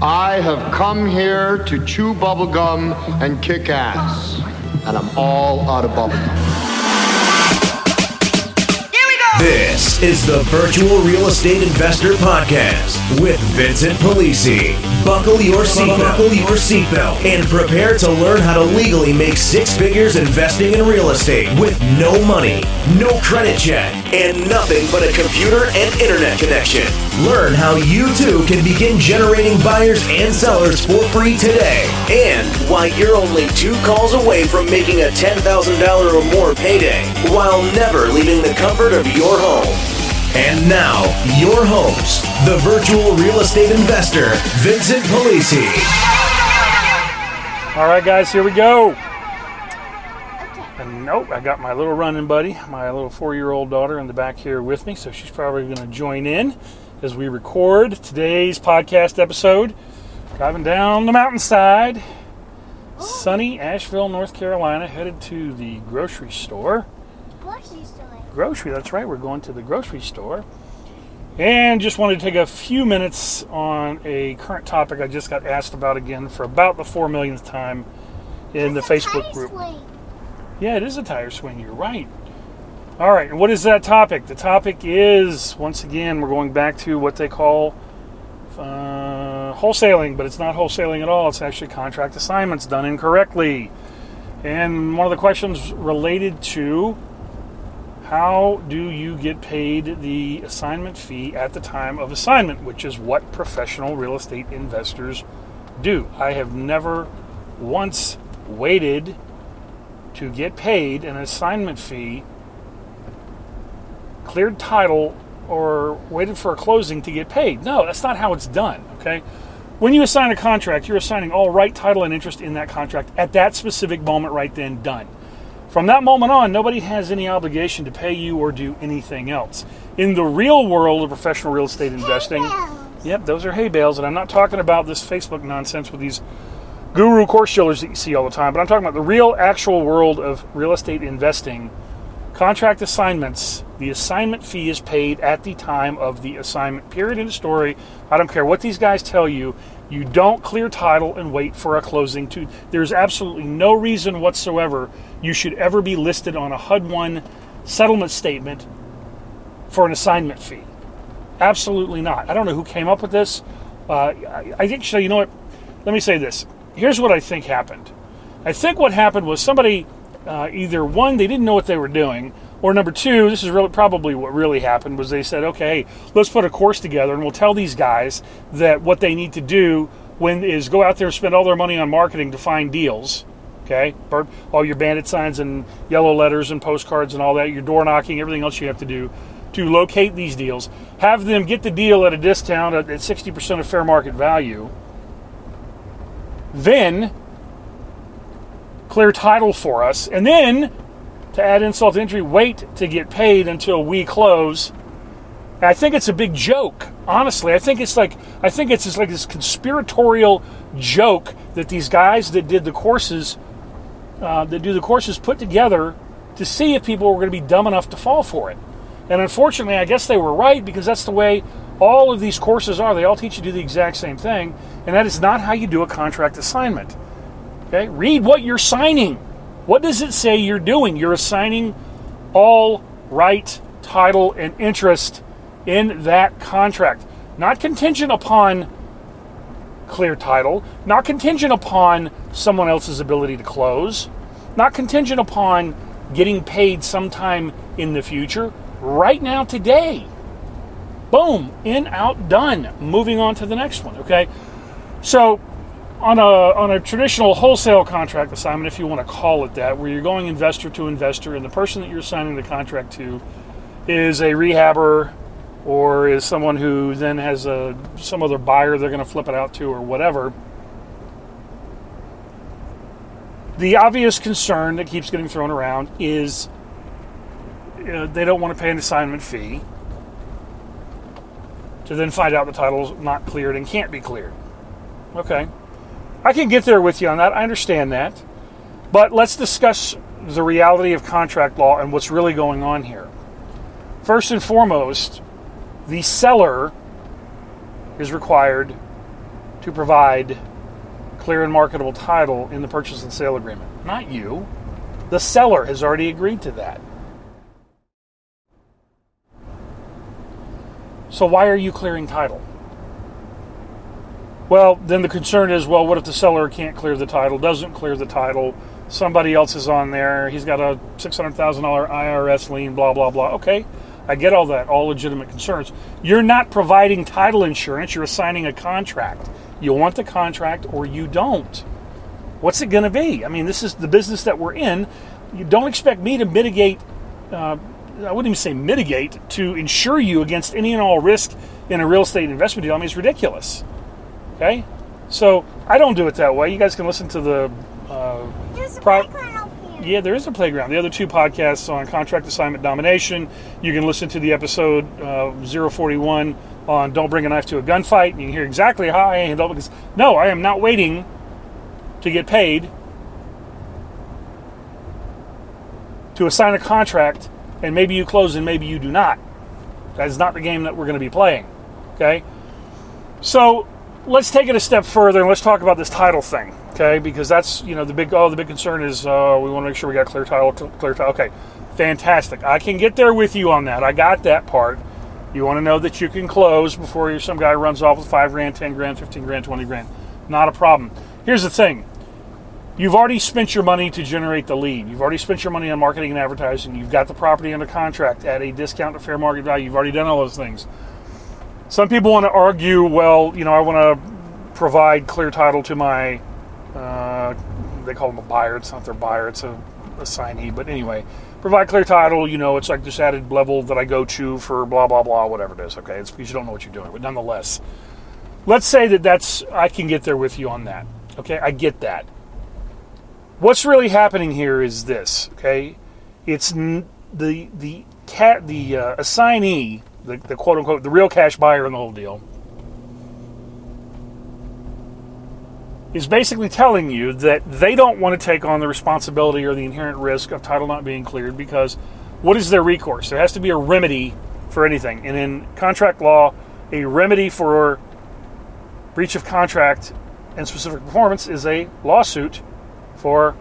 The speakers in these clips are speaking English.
I have come here to chew bubblegum and kick ass. And I'm all out of bubblegum. Here we go! This is the Virtual Real Estate Investor Podcast with Vincent Polisi. Buckle your seatbelt, buckle your seatbelt, and prepare to learn how to legally make six figures investing in real estate with no money, no credit check, and nothing but a computer and internet connection. Learn how you too can begin generating buyers and sellers for free today, and why you're only two calls away from making a $10,000 or more payday while never leaving the comfort of your home. And now, your host, the virtual real estate investor, Vincent Polisi. All right, guys, here we go. And nope, I got my little running buddy, my little four year old daughter in the back here with me, so she's probably going to join in as we record today's podcast episode. Driving down the mountainside, sunny Asheville, North Carolina, headed to the grocery store. Grocery store. Grocery, that's right, we're going to the grocery store. And just wanted to take a few minutes on a current topic I just got asked about again for about the four millionth time in the Facebook group. Yeah, it is a tire swing. You're right. All right. and What is that topic? The topic is once again we're going back to what they call uh, wholesaling, but it's not wholesaling at all. It's actually contract assignments done incorrectly. And one of the questions related to how do you get paid the assignment fee at the time of assignment, which is what professional real estate investors do. I have never once waited to get paid an assignment fee, cleared title, or waited for a closing to get paid. No, that's not how it's done, okay? When you assign a contract, you're assigning all right, title, and interest in that contract at that specific moment, right then, done. From that moment on, nobody has any obligation to pay you or do anything else. In the real world of professional real estate investing, yep, those are hay bales, and I'm not talking about this Facebook nonsense with these guru course shillers that you see all the time, but I'm talking about the real, actual world of real estate investing. Contract assignments, the assignment fee is paid at the time of the assignment. Period in the story. I don't care what these guys tell you. You don't clear title and wait for a closing. To there's absolutely no reason whatsoever you should ever be listed on a HUD one settlement statement for an assignment fee. Absolutely not. I don't know who came up with this. Uh, I, I think so. You know what? Let me say this. Here's what I think happened. I think what happened was somebody uh, either one they didn't know what they were doing, or number two, this is really probably what really happened was they said, okay, let's put a course together and we'll tell these guys that what they need to do when is go out there and spend all their money on marketing to find deals. Okay, all your bandit signs and yellow letters and postcards and all that, your door knocking, everything else you have to do to locate these deals. Have them get the deal at a discount at at 60% of fair market value. Then clear title for us, and then to add insult to injury, wait to get paid until we close. And I think it's a big joke. Honestly, I think it's like I think it's just like this conspiratorial joke that these guys that did the courses, uh, that do the courses, put together to see if people were going to be dumb enough to fall for it. And unfortunately, I guess they were right because that's the way all of these courses are. They all teach you to do the exact same thing, and that is not how you do a contract assignment. Okay, read what you're signing. What does it say you're doing? You're assigning all right, title, and interest in that contract, not contingent upon clear title, not contingent upon someone else's ability to close, not contingent upon getting paid sometime in the future, right now, today. Boom, in, out, done. Moving on to the next one, okay? So, on a on a traditional wholesale contract assignment, if you want to call it that, where you're going investor to investor, and the person that you're signing the contract to is a rehabber or is someone who then has a some other buyer they're going to flip it out to or whatever. The obvious concern that keeps getting thrown around is uh, they don't want to pay an assignment fee to then find out the title's not cleared and can't be cleared. Okay. I can get there with you on that. I understand that. But let's discuss the reality of contract law and what's really going on here. First and foremost, the seller is required to provide clear and marketable title in the purchase and sale agreement. Not you. The seller has already agreed to that. So why are you clearing title? Well, then the concern is well, what if the seller can't clear the title, doesn't clear the title? Somebody else is on there. He's got a $600,000 IRS lien, blah, blah, blah. Okay, I get all that, all legitimate concerns. You're not providing title insurance, you're assigning a contract. You want the contract or you don't. What's it going to be? I mean, this is the business that we're in. You don't expect me to mitigate, uh, I wouldn't even say mitigate, to insure you against any and all risk in a real estate investment deal. I mean, it's ridiculous. Okay? So I don't do it that way. You guys can listen to the. Uh, There's a Pro- playground here. yeah, there is a playground. The other two podcasts on contract assignment domination. You can listen to the episode uh, 041 on don't bring a knife to a gunfight. And you can hear exactly how I handle it. Because no, I am not waiting to get paid to assign a contract, and maybe you close and maybe you do not. That is not the game that we're going to be playing. Okay, so let's take it a step further and let's talk about this title thing. Okay, because that's you know the big oh the big concern is uh, we want to make sure we got clear title clear title. Okay, fantastic. I can get there with you on that. I got that part. You want to know that you can close before some guy runs off with five grand, ten grand, fifteen grand, twenty grand. Not a problem. Here's the thing. You've already spent your money to generate the lead. You've already spent your money on marketing and advertising. You've got the property under contract at a discount to fair market value. You've already done all those things. Some people want to argue, well, you know, I want to provide clear title to my, uh, they call them a buyer. It's not their buyer, it's a assignee. But anyway, provide clear title. You know, it's like this added level that I go to for blah, blah, blah, whatever it is. Okay. It's because you don't know what you're doing. But nonetheless, let's say that that's, I can get there with you on that. Okay. I get that. What's really happening here is this, okay? It's n- the the cat the uh, assignee, the, the quote unquote the real cash buyer in the whole deal, is basically telling you that they don't want to take on the responsibility or the inherent risk of title not being cleared because what is their recourse? There has to be a remedy for anything, and in contract law, a remedy for breach of contract and specific performance is a lawsuit for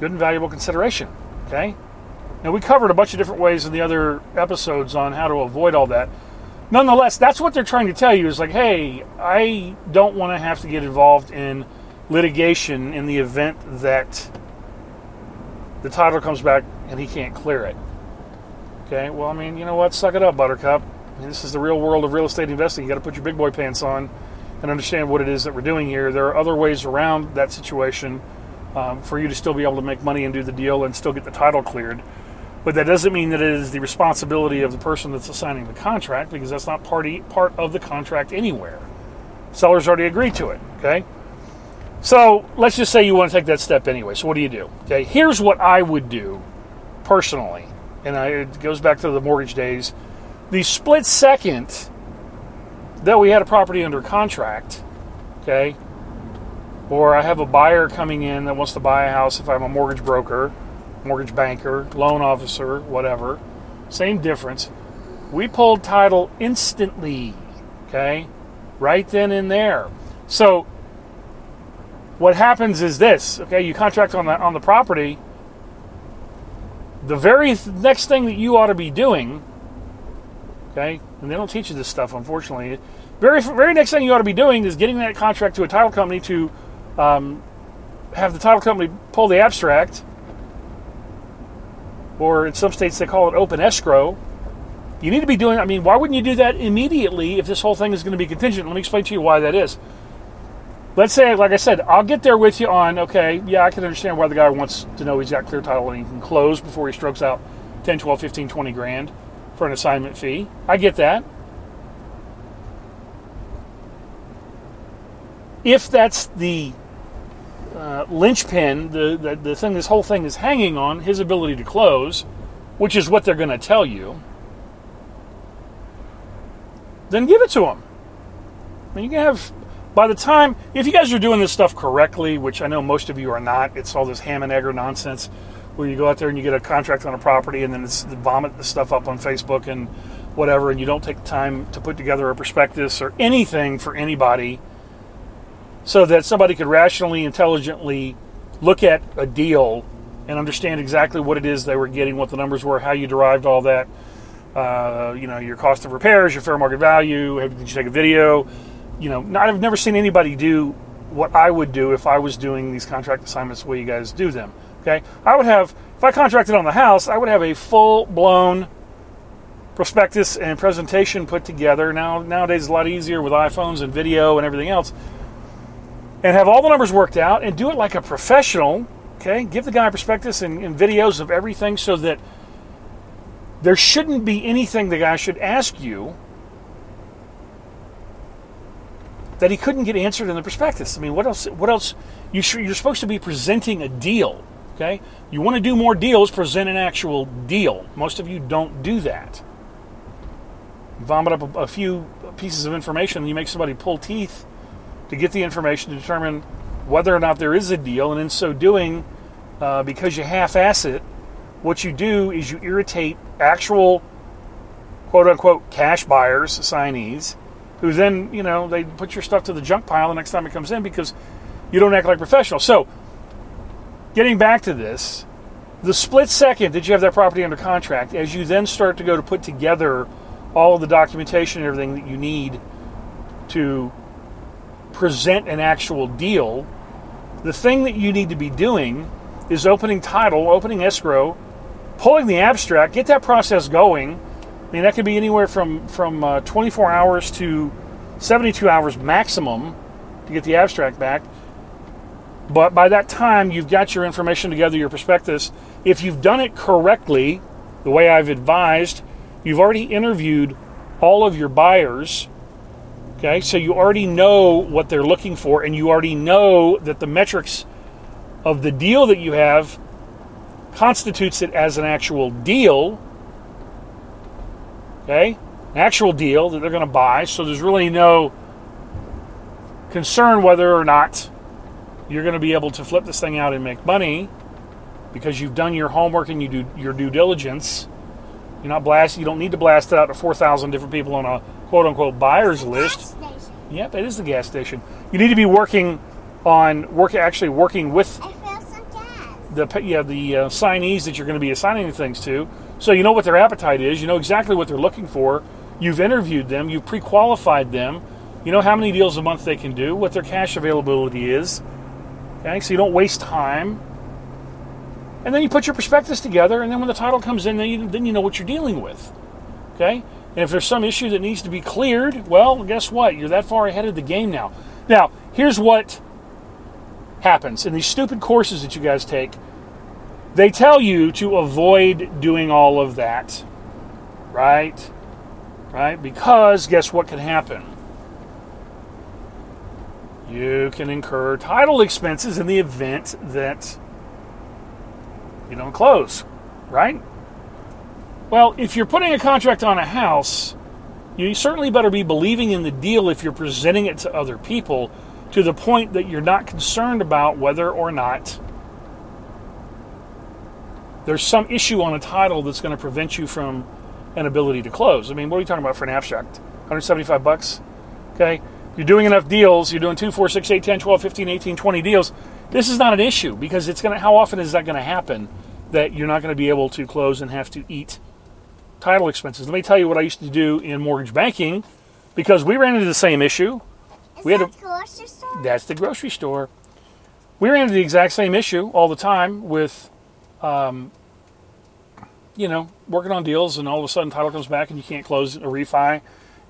good and valuable consideration. Okay? Now, we covered a bunch of different ways in the other episodes on how to avoid all that. Nonetheless, that's what they're trying to tell you is like, hey, I don't want to have to get involved in litigation in the event that the title comes back and he can't clear it. Okay, well, I mean, you know what? Suck it up, Buttercup. I mean, this is the real world of real estate investing. You got to put your big boy pants on and understand what it is that we're doing here. There are other ways around that situation um, for you to still be able to make money and do the deal and still get the title cleared. But that doesn't mean that it is the responsibility of the person that's assigning the contract because that's not party, part of the contract anywhere. Sellers already agreed to it. Okay. So let's just say you want to take that step anyway. So what do you do? Okay. Here's what I would do personally, and I, it goes back to the mortgage days. The split second that we had a property under contract, okay, or I have a buyer coming in that wants to buy a house if I'm a mortgage broker, mortgage banker, loan officer, whatever, same difference. We pulled title instantly, okay, right then and there. So what happens is this, okay, you contract on the on the property. The very th- next thing that you ought to be doing Okay, and they don't teach you this stuff, unfortunately. Very, very next thing you ought to be doing is getting that contract to a title company to um, have the title company pull the abstract, or in some states they call it open escrow. You need to be doing. I mean, why wouldn't you do that immediately if this whole thing is going to be contingent? Let me explain to you why that is. Let's say, like I said, I'll get there with you on. Okay, yeah, I can understand why the guy wants to know he's got clear title and he can close before he strokes out 10, 12, 15, 20 grand for an assignment fee. I get that. If that's the uh, linchpin, the, the, the thing this whole thing is hanging on, his ability to close, which is what they're going to tell you, then give it to him. I mean, you can have, by the time, if you guys are doing this stuff correctly, which I know most of you are not, it's all this ham and egger nonsense where you go out there and you get a contract on a property and then it's vomit the stuff up on Facebook and whatever, and you don't take the time to put together a prospectus or anything for anybody so that somebody could rationally, intelligently look at a deal and understand exactly what it is they were getting, what the numbers were, how you derived all that. Uh, you know, your cost of repairs, your fair market value. Did you take a video? You know, I've never seen anybody do what I would do if I was doing these contract assignments the way you guys do them. Okay, I would have if I contracted on the house, I would have a full blown prospectus and presentation put together. Now nowadays it's a lot easier with iPhones and video and everything else, and have all the numbers worked out and do it like a professional. Okay, give the guy a prospectus and, and videos of everything so that there shouldn't be anything the guy should ask you that he couldn't get answered in the prospectus. I mean, what else? What else? You sh- you're supposed to be presenting a deal. Okay, you want to do more deals, present an actual deal. Most of you don't do that. Vomit up a, a few pieces of information, and you make somebody pull teeth to get the information to determine whether or not there is a deal, and in so doing, uh, because you half-ass it, what you do is you irritate actual quote unquote cash buyers, signees, who then, you know, they put your stuff to the junk pile the next time it comes in because you don't act like professionals. So, getting back to this, the split second that you have that property under contract, as you then start to go to put together all of the documentation and everything that you need to present an actual deal, the thing that you need to be doing is opening title, opening escrow, pulling the abstract, get that process going. I mean, that could be anywhere from from uh, 24 hours to 72 hours maximum to get the abstract back. But by that time, you've got your information together, your prospectus. If you've done it correctly, the way I've advised, you've already interviewed all of your buyers. Okay, so you already know what they're looking for, and you already know that the metrics of the deal that you have constitutes it as an actual deal. Okay? An actual deal that they're going to buy. So there's really no concern whether or not you're going to be able to flip this thing out and make money because you've done your homework and you do your due diligence. You're not blast. You don't need to blast it out to 4,000 different people on a quote unquote buyers list. Yep, it is the gas station. You need to be working on work actually working with the yeah the uh, signees that you're going to be assigning things to, so you know what their appetite is. You know exactly what they're looking for. You've interviewed them. You've pre-qualified them. You know how many deals a month they can do. What their cash availability is. Okay, so you don't waste time. And then you put your prospectus together, and then when the title comes in, then you, then you know what you're dealing with. Okay? And if there's some issue that needs to be cleared, well, guess what? You're that far ahead of the game now. Now, here's what happens in these stupid courses that you guys take. They tell you to avoid doing all of that, right? Right? Because guess what can happen? You can incur title expenses in the event that you don't close, right? Well, if you're putting a contract on a house, you certainly better be believing in the deal if you're presenting it to other people to the point that you're not concerned about whether or not there's some issue on a title that's going to prevent you from an ability to close. I mean, what are you talking about for an abstract? 175 bucks? Okay. You're doing enough deals, you're doing 2, 4, 6, 8, 10, 12, 15, 18, 20 deals. This is not an issue because it's going to, how often is that going to happen that you're not going to be able to close and have to eat title expenses? Let me tell you what I used to do in mortgage banking because we ran into the same issue. Is we had a, grocery store? That's the grocery store. We ran into the exact same issue all the time with, um, you know, working on deals, and all of a sudden title comes back and you can't close a refi.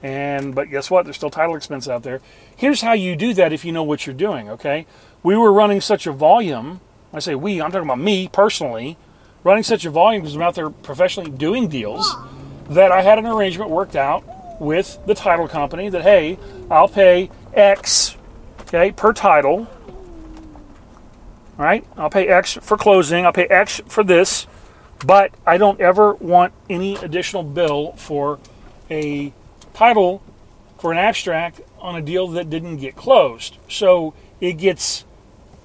And but guess what? There's still title expense out there. Here's how you do that if you know what you're doing. Okay, we were running such a volume. I say we. I'm talking about me personally, running such a volume because I'm out there professionally doing deals that I had an arrangement worked out with the title company that hey, I'll pay X, okay, per title. Right, I'll pay X for closing. I'll pay X for this, but I don't ever want any additional bill for a title for an abstract on a deal that didn't get closed. So it gets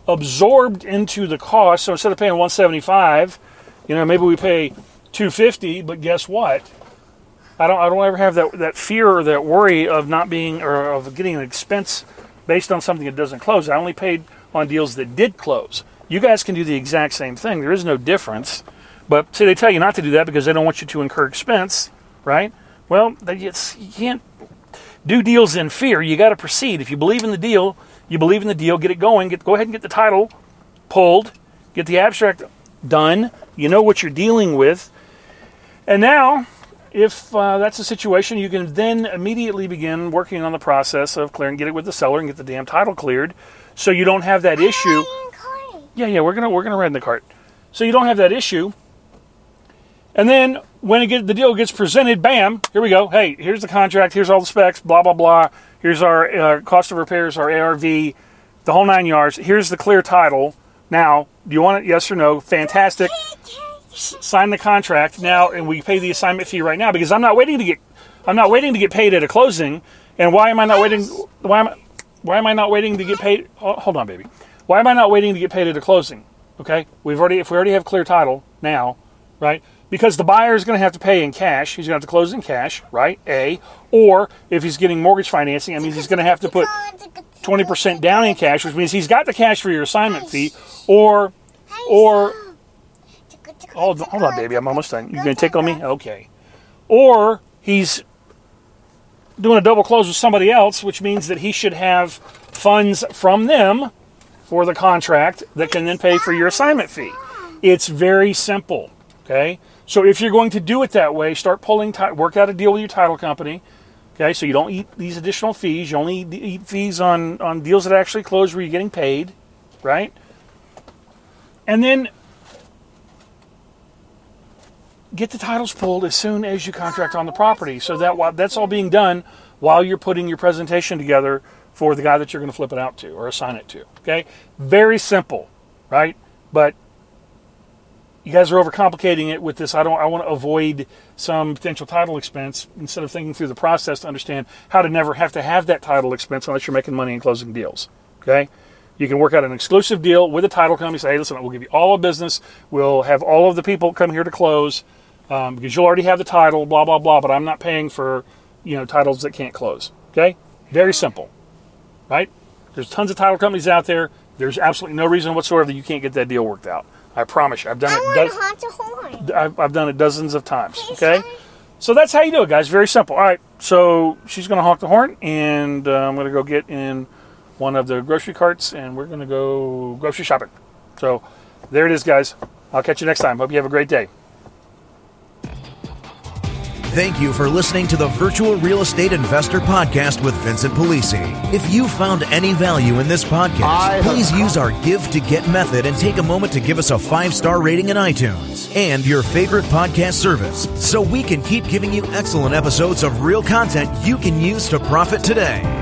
absorbed into the cost. So instead of paying 175, you know, maybe we pay 250, but guess what? I don't I don't ever have that that fear or that worry of not being or of getting an expense based on something that doesn't close. I only paid on deals that did close. You guys can do the exact same thing. There is no difference. But see, they tell you not to do that because they don't want you to incur expense, right? Well, you can't do deals in fear. You got to proceed. If you believe in the deal, you believe in the deal. Get it going. Get go ahead and get the title pulled. Get the abstract done. You know what you're dealing with. And now, if uh, that's the situation, you can then immediately begin working on the process of clearing, get it with the seller, and get the damn title cleared, so you don't have that issue. Yeah, yeah, we're gonna we're gonna ride in the cart, so you don't have that issue. And then when it get, the deal gets presented, bam, here we go. Hey, here's the contract. Here's all the specs. Blah blah blah. Here's our uh, cost of repairs, our ARV, the whole nine yards. Here's the clear title. Now, do you want it? Yes or no? Fantastic sign the contract now, and we pay the assignment fee right now because I'm not waiting to get I'm not waiting to get paid at a closing. And why am I not waiting? Why am I, why am I not waiting to get paid? Oh, hold on, baby. Why am I not waiting to get paid at a closing? Okay, we've already if we already have clear title now, right? Because the buyer is going to have to pay in cash. He's going to have to close in cash, right? A. Or if he's getting mortgage financing, I mean, he's going to have to put 20% down in cash, which means he's got the cash for your assignment fee, or, or Hold, hold on, baby. I'm almost done. You gonna tickle me? Okay. Or he's doing a double close with somebody else, which means that he should have funds from them for the contract that can then pay for your assignment fee. It's very simple. Okay. So if you're going to do it that way, start pulling, work out a deal with your title company. Okay, so you don't eat these additional fees. You only eat fees on, on deals that actually close where you're getting paid, right? And then get the titles pulled as soon as you contract on the property. So that that's all being done while you're putting your presentation together for the guy that you're going to flip it out to or assign it to. Okay, very simple, right? But you guys are overcomplicating it with this. I don't. I want to avoid some potential title expense instead of thinking through the process to understand how to never have to have that title expense unless you're making money and closing deals. Okay. You can work out an exclusive deal with a title company. Say, hey, listen, we'll give you all of business. We'll have all of the people come here to close um, because you'll already have the title, blah blah blah. But I'm not paying for you know titles that can't close. Okay, very simple, right? There's tons of title companies out there. There's absolutely no reason whatsoever that you can't get that deal worked out. I promise you. I've done I it. Do- I've, I've, done it dozens of times. Okay, so that's how you do it, guys. Very simple. All right. So she's going to honk the horn, and uh, I'm going to go get in one of the grocery carts, and we're going to go grocery shopping. So there it is, guys. I'll catch you next time. Hope you have a great day. Thank you for listening to the Virtual Real Estate Investor Podcast with Vincent Polisi. If you found any value in this podcast, please use our Give to Get method and take a moment to give us a five star rating in iTunes and your favorite podcast service so we can keep giving you excellent episodes of real content you can use to profit today.